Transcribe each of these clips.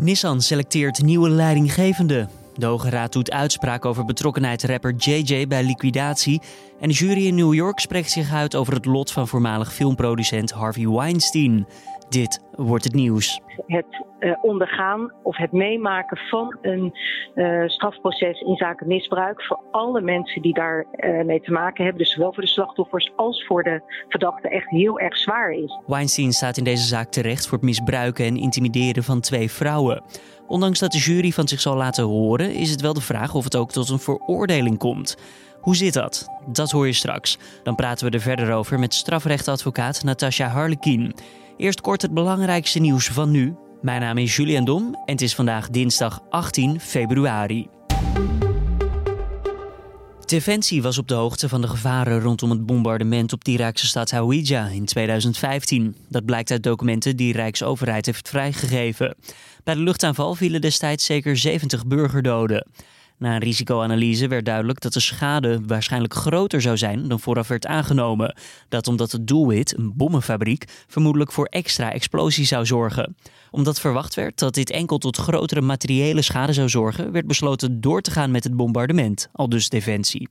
Nissan selecteert nieuwe leidinggevende. De Hoge Raad doet uitspraak over betrokkenheid rapper JJ bij liquidatie. En de jury in New York spreekt zich uit over het lot van voormalig filmproducent Harvey Weinstein. Dit wordt het nieuws. Het uh, ondergaan of het meemaken van een uh, strafproces in zaken misbruik voor alle mensen die daar uh, mee te maken hebben, dus zowel voor de slachtoffers als voor de verdachten, echt heel erg zwaar is. Weinstein staat in deze zaak terecht voor het misbruiken en intimideren van twee vrouwen. Ondanks dat de jury van zich zal laten horen, is het wel de vraag of het ook tot een veroordeling komt. Hoe zit dat? Dat hoor je straks. Dan praten we er verder over met strafrechtadvocaat Natasja Harlekin. Eerst kort het belangrijkste nieuws van nu. Mijn naam is Julian Dom en het is vandaag dinsdag 18 februari. Defensie was op de hoogte van de gevaren rondom het bombardement op de Iraakse stad Hawija in 2015. Dat blijkt uit documenten die Rijksoverheid heeft vrijgegeven. Bij de luchtaanval vielen destijds zeker 70 burgerdoden. Na een risicoanalyse werd duidelijk dat de schade waarschijnlijk groter zou zijn dan vooraf werd aangenomen. Dat omdat het doelwit, een bommenfabriek, vermoedelijk voor extra explosie zou zorgen. Omdat verwacht werd dat dit enkel tot grotere materiële schade zou zorgen, werd besloten door te gaan met het bombardement, al dus Defensie.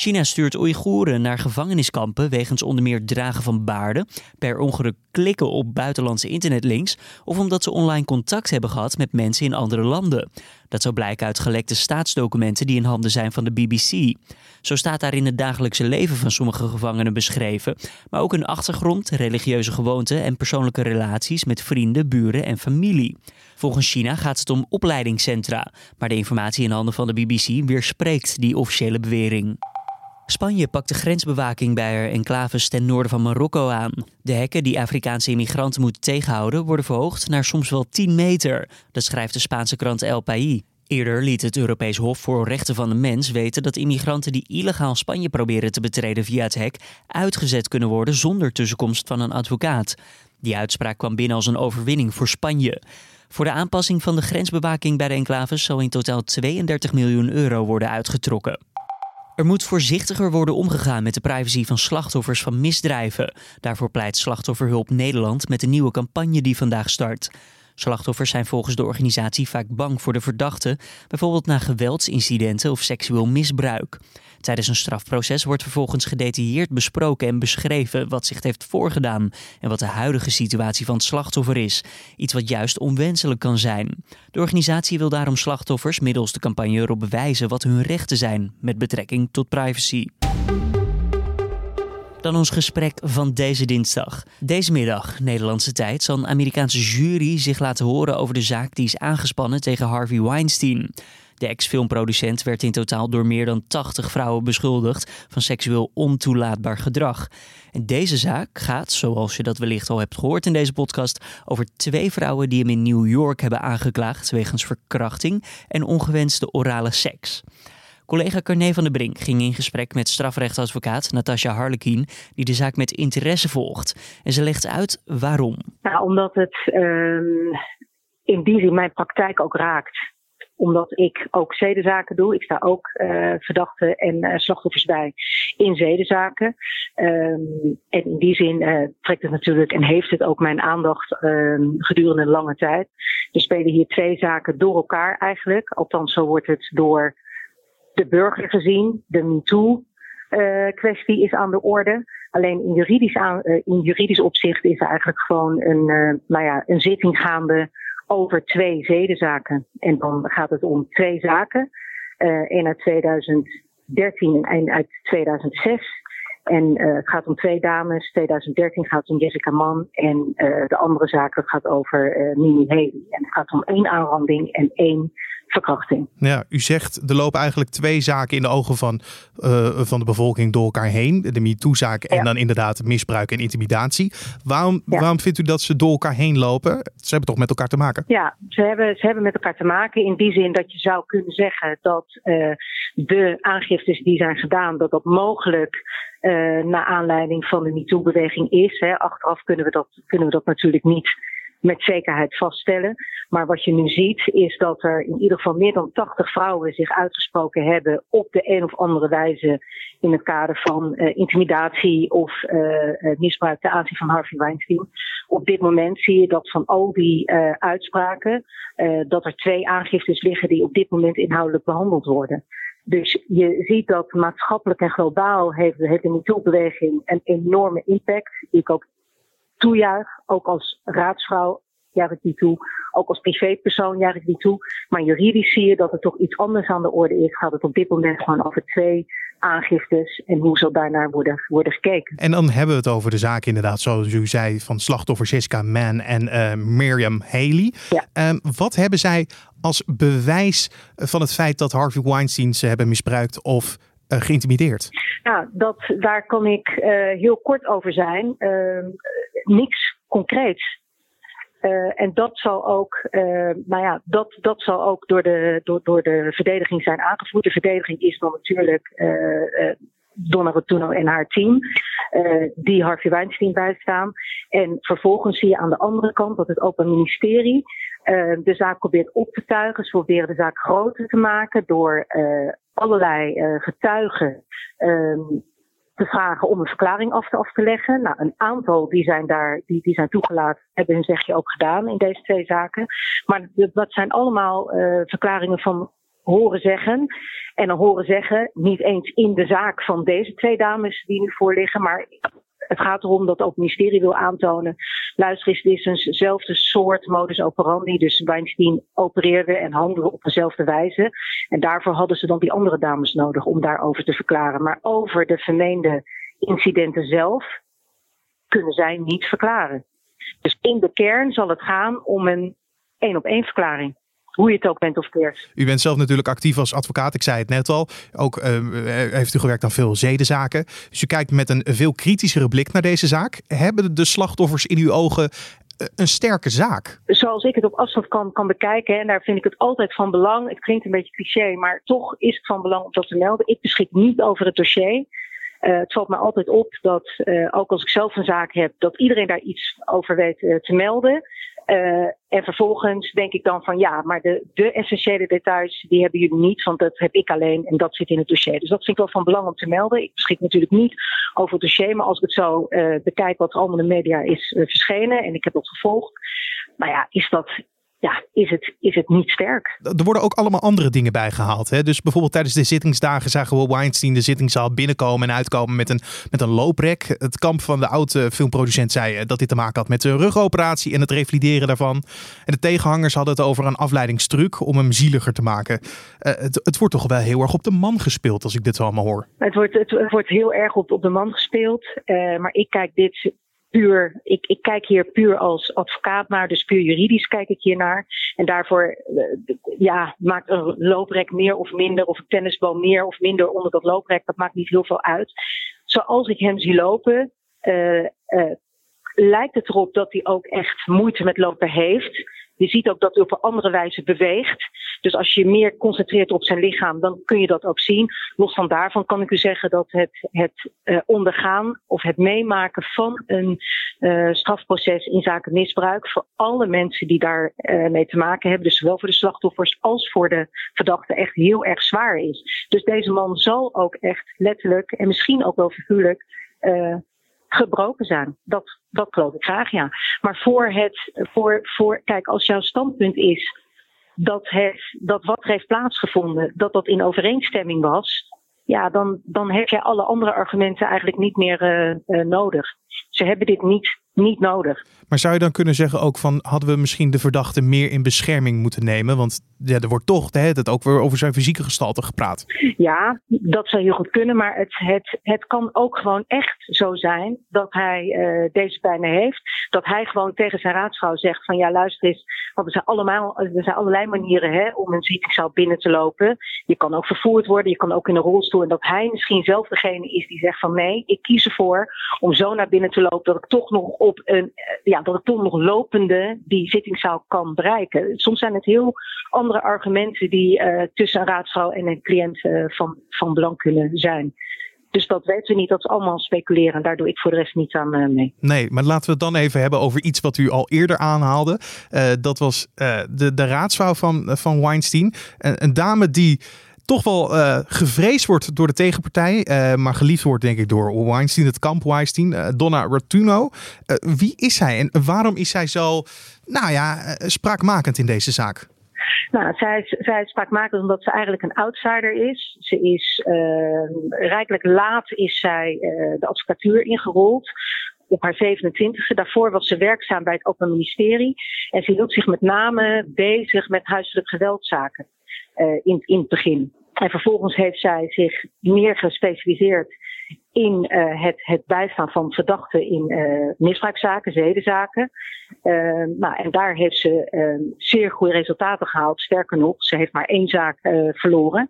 China stuurt Oeigoeren naar gevangeniskampen wegens onder meer dragen van baarden, per ongeluk klikken op buitenlandse internetlinks of omdat ze online contact hebben gehad met mensen in andere landen. Dat zou blijken uit gelekte staatsdocumenten die in handen zijn van de BBC. Zo staat daarin het dagelijkse leven van sommige gevangenen beschreven, maar ook hun achtergrond, religieuze gewoonten en persoonlijke relaties met vrienden, buren en familie. Volgens China gaat het om opleidingscentra, maar de informatie in handen van de BBC weerspreekt die officiële bewering. Spanje pakt de grensbewaking bij haar enclaves ten noorden van Marokko aan. De hekken die Afrikaanse immigranten moeten tegenhouden worden verhoogd naar soms wel 10 meter. Dat schrijft de Spaanse krant El País. Eerder liet het Europees Hof voor Rechten van de Mens weten dat immigranten die illegaal Spanje proberen te betreden via het hek uitgezet kunnen worden zonder tussenkomst van een advocaat. Die uitspraak kwam binnen als een overwinning voor Spanje. Voor de aanpassing van de grensbewaking bij de enclaves zal in totaal 32 miljoen euro worden uitgetrokken. Er moet voorzichtiger worden omgegaan met de privacy van slachtoffers van misdrijven. Daarvoor pleit Slachtofferhulp Nederland met een nieuwe campagne die vandaag start. Slachtoffers zijn volgens de organisatie vaak bang voor de verdachte, bijvoorbeeld na geweldsincidenten of seksueel misbruik. Tijdens een strafproces wordt vervolgens gedetailleerd besproken en beschreven wat zich heeft voorgedaan en wat de huidige situatie van het slachtoffer is. Iets wat juist onwenselijk kan zijn. De organisatie wil daarom slachtoffers middels de campagne erop bewijzen wat hun rechten zijn met betrekking tot privacy. Dan ons gesprek van deze dinsdag. Deze middag, Nederlandse tijd, zal een Amerikaanse jury zich laten horen over de zaak die is aangespannen tegen Harvey Weinstein. De ex-filmproducent werd in totaal door meer dan 80 vrouwen beschuldigd van seksueel ontoelaatbaar gedrag. En deze zaak gaat, zoals je dat wellicht al hebt gehoord in deze podcast, over twee vrouwen die hem in New York hebben aangeklaagd wegens verkrachting en ongewenste orale seks. Collega Carné van der Brink ging in gesprek met strafrechtadvocaat Natasja Harlekin, die de zaak met interesse volgt. En ze legt uit waarom. Nou, omdat het uh, in die zin mijn praktijk ook raakt omdat ik ook zedenzaken doe. Ik sta ook uh, verdachten en uh, slachtoffers bij in zedenzaken. Um, en in die zin uh, trekt het natuurlijk en heeft het ook mijn aandacht um, gedurende een lange tijd. Er spelen hier twee zaken door elkaar eigenlijk. Althans, zo wordt het door de burger gezien. De MeToo kwestie is aan de orde. Alleen in juridisch, aan, in juridisch opzicht is er eigenlijk gewoon een, nou ja, een zitting gaande over twee zedenzaken. En dan gaat het om twee zaken. Één uit 2013 en uit 2006. En uh, het gaat om twee dames. 2013 gaat het om Jessica Mann. En uh, de andere zaak gaat over uh, Mimi Haley. En het gaat om één aanranding en één verkrachting. Ja, u zegt er lopen eigenlijk twee zaken in de ogen van, van de bevolking door elkaar heen. De MeToo-zaak en dan inderdaad misbruik en intimidatie. Waarom, ja. waarom vindt u dat ze door elkaar heen lopen? Ze hebben toch met elkaar te maken? Ja, ze hebben, ze hebben met elkaar te maken in die zin dat je zou kunnen zeggen dat de aangiftes die zijn gedaan, dat dat mogelijk uh, naar aanleiding van de MeToo-beweging is. Hè. Achteraf kunnen we, dat, kunnen we dat natuurlijk niet met zekerheid vaststellen. Maar wat je nu ziet is dat er in ieder geval meer dan 80 vrouwen zich uitgesproken hebben op de een of andere wijze in het kader van uh, intimidatie of uh, misbruik ten aanzien van Harvey Weinstein. Op dit moment zie je dat van al die uitspraken, dat er twee aangiftes liggen die op dit moment inhoudelijk behandeld worden. Dus je ziet dat maatschappelijk en globaal heeft, de MeToo-beweging een enorme impact. Die ik ook toejuich, ook als raadsvrouw juich ik die toe. Ook als privépersoon juich ik die toe. Maar juridisch zie je dat er toch iets anders aan de orde is. Gaat het op dit moment gewoon over twee aangiftes en hoe zal daarnaar worden, worden gekeken. En dan hebben we het over de zaak inderdaad, zoals u zei, van slachtoffer Jessica Mann en uh, Miriam Haley. Ja. Um, wat hebben zij als bewijs van het feit dat Harvey Weinstein ze hebben misbruikt of uh, geïntimideerd? Ja, dat, daar kan ik uh, heel kort over zijn. Uh, niks concreets. Uh, en dat zal ook, uh, nou ja, dat, dat zal ook door de, door, door de verdediging zijn aangevoerd. De verdediging is dan natuurlijk uh, Donna Rotuno en haar team, die Harvey Weinstein bijstaan. En vervolgens zie je aan de andere kant dat het Open Ministerie de zaak probeert op te tuigen. Ze proberen de zaak groter te maken door allerlei getuigen ehm, te vragen om een verklaring af te, af te leggen. Nou, een aantal die zijn daar, die, die zijn toegelaten, hebben hun zegje ook gedaan in deze twee zaken. Maar dat zijn allemaal uh, verklaringen van horen zeggen. En dan horen zeggen, niet eens in de zaak van deze twee dames die nu voorliggen, maar het gaat erom dat ook het ministerie wil aantonen. Luister eens, dit is eenzelfde soort modus operandi. Dus Weinstein opereerde en handelde op dezelfde wijze. En daarvoor hadden ze dan die andere dames nodig om daarover te verklaren. Maar over de vermeende incidenten zelf kunnen zij niet verklaren. Dus in de kern zal het gaan om een één op één verklaring hoe je het ook bent of keert. U bent zelf natuurlijk actief als advocaat, ik zei het net al. Ook uh, heeft u gewerkt aan veel zedenzaken. Dus u kijkt met een veel kritischere blik naar deze zaak. Hebben de slachtoffers in uw ogen eh, een sterke zaak? Zoals ik het op afstand kan, kan bekijken, en daar vind ik het altijd van belang. Het klinkt een beetje cliché, maar toch is het van belang om dat te melden. Ik beschik niet over het dossier. Uh, het valt me altijd op dat, uh, ook als ik zelf een zaak heb, dat iedereen daar iets over weet uh, te melden. Uh, en vervolgens denk ik dan van ja, maar de, de essentiële details die hebben jullie niet, want dat heb ik alleen en dat zit in het dossier. Dus dat vind ik wel van belang om te melden. Ik beschik natuurlijk niet over het dossier, maar als ik het zo uh, bekijk wat er allemaal in de media is uh, verschenen en ik heb dat gevolgd, nou ja, is dat ja, is het, is het niet sterk. Er worden ook allemaal andere dingen bijgehaald. Hè? Dus bijvoorbeeld tijdens de zittingsdagen zagen we Weinstein de zittingszaal binnenkomen en uitkomen met een, met een looprek. Het kamp van de oude filmproducent zei eh, dat dit te maken had met de rugoperatie en het revalideren daarvan. En de tegenhangers hadden het over een afleidingstruc om hem zieliger te maken. Uh, het, het wordt toch wel heel erg op de man gespeeld als ik dit allemaal hoor. Het wordt, het, het wordt heel erg op, op de man gespeeld. Uh, maar ik kijk dit puur, ik, ik kijk hier puur als advocaat naar, dus puur juridisch kijk ik hier naar. En daarvoor uh, ja, maakt een looprek meer of minder, of een tennisboom meer of minder onder dat looprek, dat maakt niet heel veel uit. Zoals ik hem zie lopen, uh, uh, lijkt het erop dat hij ook echt moeite met lopen heeft. Je ziet ook dat hij op een andere wijze beweegt. Dus als je meer concentreert op zijn lichaam, dan kun je dat ook zien. Los van daarvan kan ik u zeggen dat het, het uh, ondergaan of het meemaken van een uh, strafproces in zaken misbruik voor alle mensen die daar uh, mee te maken hebben, dus zowel voor de slachtoffers als voor de verdachten, echt heel erg zwaar is. Dus deze man zal ook echt letterlijk en misschien ook wel figuurlijk gebroken zijn. Dat, dat geloof ik graag, ja. Maar voor het, voor, voor, kijk, als jouw standpunt is dat, het, dat wat er heeft plaatsgevonden, dat dat in overeenstemming was, ja, dan, dan heb je alle andere argumenten eigenlijk niet meer uh, uh, nodig. Ze hebben dit niet niet nodig. Maar zou je dan kunnen zeggen ook van hadden we misschien de verdachte meer in bescherming moeten nemen? Want ja, er wordt toch het ook weer over zijn fysieke gestalte gepraat. Ja, dat zou heel goed kunnen. Maar het, het, het kan ook gewoon echt zo zijn dat hij uh, deze pijnen heeft. Dat hij gewoon tegen zijn raadsvrouw zegt van ja luister eens. Want er zijn, allemaal, er zijn allerlei manieren hè, om een ziekenzaal binnen te lopen. Je kan ook vervoerd worden, je kan ook in een rolstoel. En dat hij misschien zelf degene is die zegt van nee, ik kies ervoor om zo naar binnen te lopen dat ik toch nog op een, ja, dat ik toch nog lopende die zittingszaal kan bereiken. Soms zijn het heel andere argumenten die uh, tussen een raadsvrouw en een cliënt uh, van, van belang kunnen zijn. Dus dat weten we niet. Dat is allemaal speculeren. Daar doe ik voor de rest niet aan mee. Nee, maar laten we het dan even hebben over iets wat u al eerder aanhaalde. Dat was de, de raadsvrouw van, van Weinstein. Een dame die toch wel uh, gevreesd wordt door de tegenpartij, uh, maar geliefd wordt denk ik door Weinstein, het kamp Weinstein, uh, Donna Rotuno. wie is zij en waarom is zij zo, nou ja, spraakmakend in deze zaak? Nou, zij is, zij is spraakmakend omdat ze eigenlijk een outsider is. Ze is rijkelijk laat is zij de advocatuur ingerold op haar 27e. Daarvoor was ze werkzaam bij het Openbaar Ministerie. En ze hield zich met name bezig met huiselijk geweldzaken in, in het begin. En vervolgens heeft zij zich meer gespecialiseerd in uh, het, het bijstaan van verdachten in uh, misbruikzaken, zedenzaken. Nou, en daar heeft ze zeer goede resultaten gehaald. Sterker nog, ze heeft maar één zaak verloren.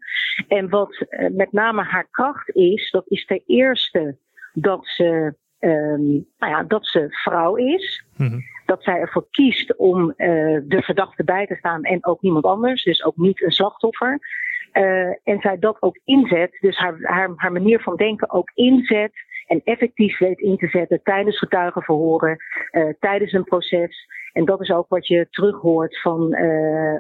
En wat met name haar kracht is, dat is ten eerste dat ze, nou ja, dat ze vrouw is. Mm-hmm. Dat zij ervoor kiest om de verdachte bij te staan en ook niemand anders. Dus ook niet een slachtoffer. Uh, en zij dat ook inzet, dus haar, haar, haar manier van denken ook inzet en effectief weet in te zetten tijdens getuigenverhoren, uh, tijdens een proces. En dat is ook wat je terughoort van, uh,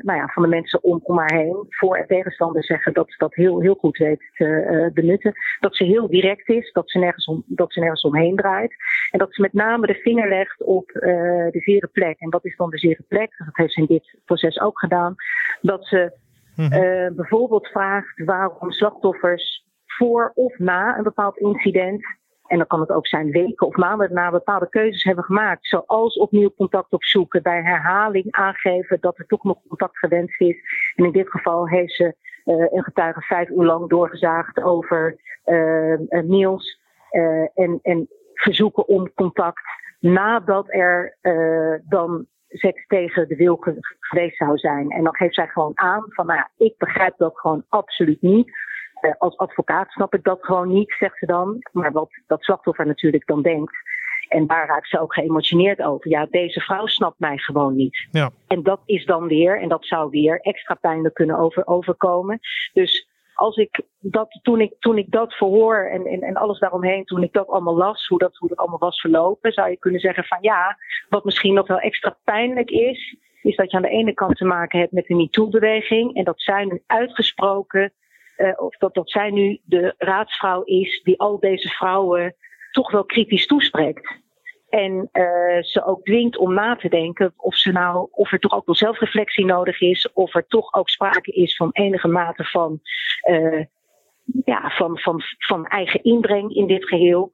nou ja, van de mensen om, om haar heen. Voor- en tegenstanders zeggen dat ze dat heel, heel goed weet te benutten. Dat ze heel direct is, dat ze, nergens om, dat ze nergens omheen draait. En dat ze met name de vinger legt op de zere plek. En wat is dan de zere plek? Dat heeft ze in dit proces ook gedaan. Dat ze Mhm. Uh, bijvoorbeeld vraagt waarom slachtoffers voor of na een bepaald incident, en dan kan het ook zijn weken of maanden na, bepaalde keuzes hebben gemaakt. Zoals opnieuw contact opzoeken, bij herhaling aangeven dat er toch nog contact gewenst is. En in dit geval heeft ze uh, een getuige vijf uur lang doorgezaagd over uh, Niels. en, en verzoeken om contact nadat er dan seks tegen de wil geweest zou zijn. En dan geeft zij gewoon aan van, nou ja, ik begrijp dat gewoon absoluut niet. Uh, als advocaat snap ik dat gewoon niet, zegt ze dan. Maar wat dat slachtoffer natuurlijk dan denkt. En daar raakt ze ook geëmotioneerd over. Ja, deze vrouw snapt mij gewoon niet. Ja. En dat is dan weer, en dat zou weer extra pijnlijk kunnen over, overkomen. Dus als ik dat, toen ik, toen ik dat verhoor en, en, en alles daaromheen, toen ik dat allemaal las, hoe dat, hoe dat allemaal was verlopen, zou je kunnen zeggen van ja, wat misschien nog wel extra pijnlijk is, is dat je aan de ene kant te maken hebt met de MeToo-beweging en dat zij nu uitgesproken, of dat, dat zij nu de raadsvrouw is die al deze vrouwen toch wel kritisch toespreekt. En uh, ze ook dwingt om na te denken of, ze nou, of er toch ook wel zelfreflectie nodig is. Of er toch ook sprake is van enige mate van, uh, ja, van, van, van eigen inbreng in dit geheel.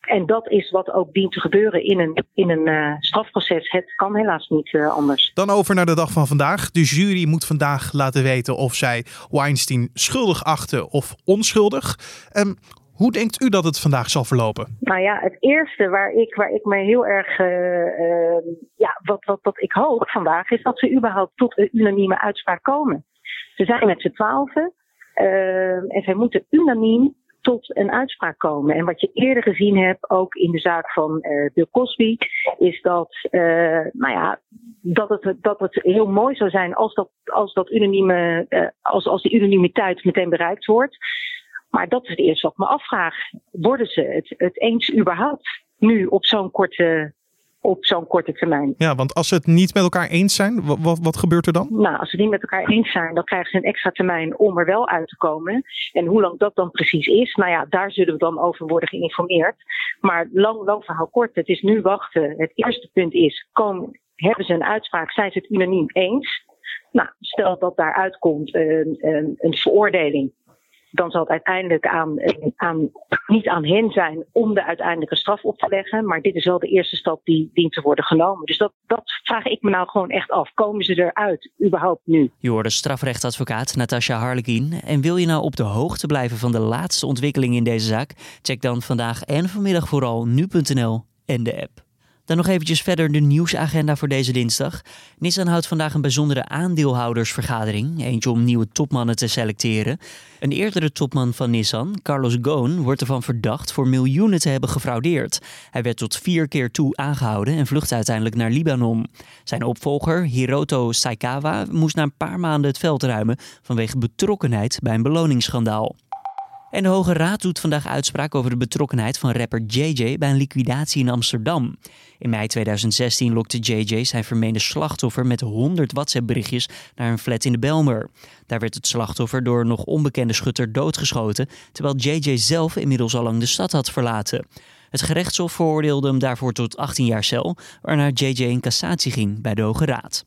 En dat is wat ook dient te gebeuren in een, in een uh, strafproces. Het kan helaas niet anders. Dan over naar de dag van vandaag. De jury moet vandaag laten weten of zij Weinstein schuldig achten of onschuldig. Um, hoe denkt u dat het vandaag zal verlopen? Nou ja, het eerste waar ik, waar ik me heel erg. Uh, uh, ja, wat, wat, wat ik hoop vandaag is dat ze überhaupt tot een unanieme uitspraak komen. Ze zijn met z'n twaalfen en zij moeten unaniem tot een uitspraak komen. En wat je eerder gezien hebt, ook in de zaak van Bill Cosby, is dat, nou ja, dat, het, dat het heel mooi zou zijn als dat, als dat unanieme, als, als die unanimiteit meteen bereikt wordt. Maar dat is het eerste wat ik me afvraag. Worden ze het, het eens überhaupt nu op zo'n korte, op zo'n korte termijn? Ja, want als ze het niet met elkaar eens zijn, wat, wat, gebeurt er dan? Nou, als ze het niet met elkaar eens zijn, dan krijgen ze een extra termijn om er wel uit te komen. En hoe lang dat dan precies is, nou ja, daar zullen we dan over worden geïnformeerd. Maar lang, lang verhaal kort, het is nu wachten. Het eerste punt is, komen, hebben ze een uitspraak, zijn ze het unaniem eens? Nou, stel dat daaruit komt een, een, een veroordeling dan zal het uiteindelijk aan, aan, niet aan hen zijn om de uiteindelijke straf op te leggen. Maar dit is wel de eerste stap die dient te worden genomen. Dus dat, dat vraag ik me nou gewoon echt af. Komen ze eruit, überhaupt nu? Je hoorde strafrechtadvocaat Natasja Harlekin. En wil je nou op de hoogte blijven van de laatste ontwikkelingen in deze zaak? Check dan vandaag en vanmiddag vooral nu.nl en de app. Dan nog eventjes verder de nieuwsagenda voor deze dinsdag. Nissan houdt vandaag een bijzondere aandeelhoudersvergadering. Eentje om nieuwe topmannen te selecteren. Een eerdere topman van Nissan, Carlos Ghosn, wordt ervan verdacht voor miljoenen te hebben gefraudeerd. Hij werd tot vier keer toe aangehouden en vluchtte uiteindelijk naar Libanon. Zijn opvolger, Hiroto Saikawa, moest na een paar maanden het veld ruimen vanwege betrokkenheid bij een beloningsschandaal. En de Hoge Raad doet vandaag uitspraak over de betrokkenheid van rapper JJ bij een liquidatie in Amsterdam. In mei 2016 lokte JJ zijn vermeende slachtoffer met 100 WhatsApp-berichtjes naar een flat in de Belmer. Daar werd het slachtoffer door een nog onbekende schutter doodgeschoten, terwijl JJ zelf inmiddels al lang de stad had verlaten. Het gerechtshof veroordeelde hem daarvoor tot 18 jaar cel, waarna JJ in cassatie ging bij de Hoge Raad.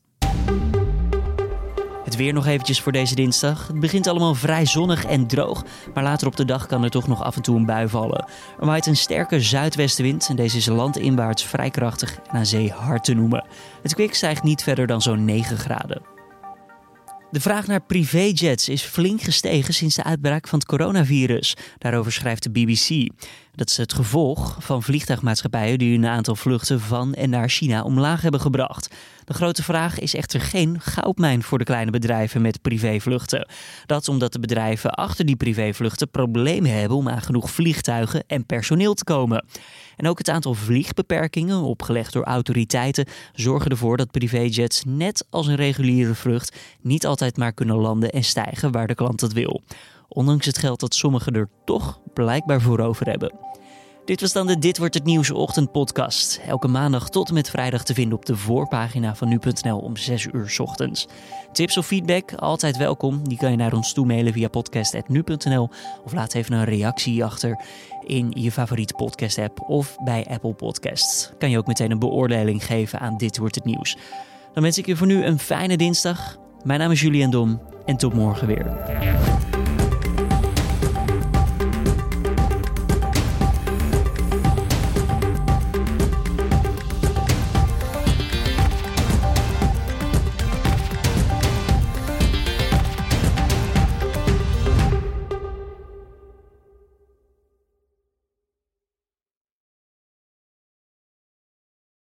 Weer nog eventjes voor deze dinsdag. Het begint allemaal vrij zonnig en droog, maar later op de dag kan er toch nog af en toe een bui vallen. Er waait een sterke zuidwestenwind en deze is landinwaarts vrij krachtig en aan zee hard te noemen. Het kwik stijgt niet verder dan zo'n 9 graden. De vraag naar privéjets is flink gestegen sinds de uitbraak van het coronavirus. Daarover schrijft de BBC. Dat is het gevolg van vliegtuigmaatschappijen die een aantal vluchten van en naar China omlaag hebben gebracht. De grote vraag is echter geen goudmijn voor de kleine bedrijven met privévluchten. Dat omdat de bedrijven achter die privévluchten problemen hebben om aan genoeg vliegtuigen en personeel te komen. En ook het aantal vliegbeperkingen, opgelegd door autoriteiten, zorgen ervoor dat privéjets net als een reguliere vlucht niet altijd maar kunnen landen en stijgen waar de klant het wil. Ondanks het geld dat sommigen er toch blijkbaar voor over hebben. Dit was dan de Dit wordt het nieuws ochtendpodcast. Elke maandag tot en met vrijdag te vinden op de voorpagina van nu.nl om 6 uur ochtends. Tips of feedback, altijd welkom. Die kan je naar ons toe mailen via podcast.nu.nl of laat even een reactie achter in je favoriete podcast app of bij Apple Podcasts. Kan je ook meteen een beoordeling geven aan Dit wordt het nieuws. Dan wens ik je voor nu een fijne dinsdag. Mijn naam is Julian Dom en tot morgen weer.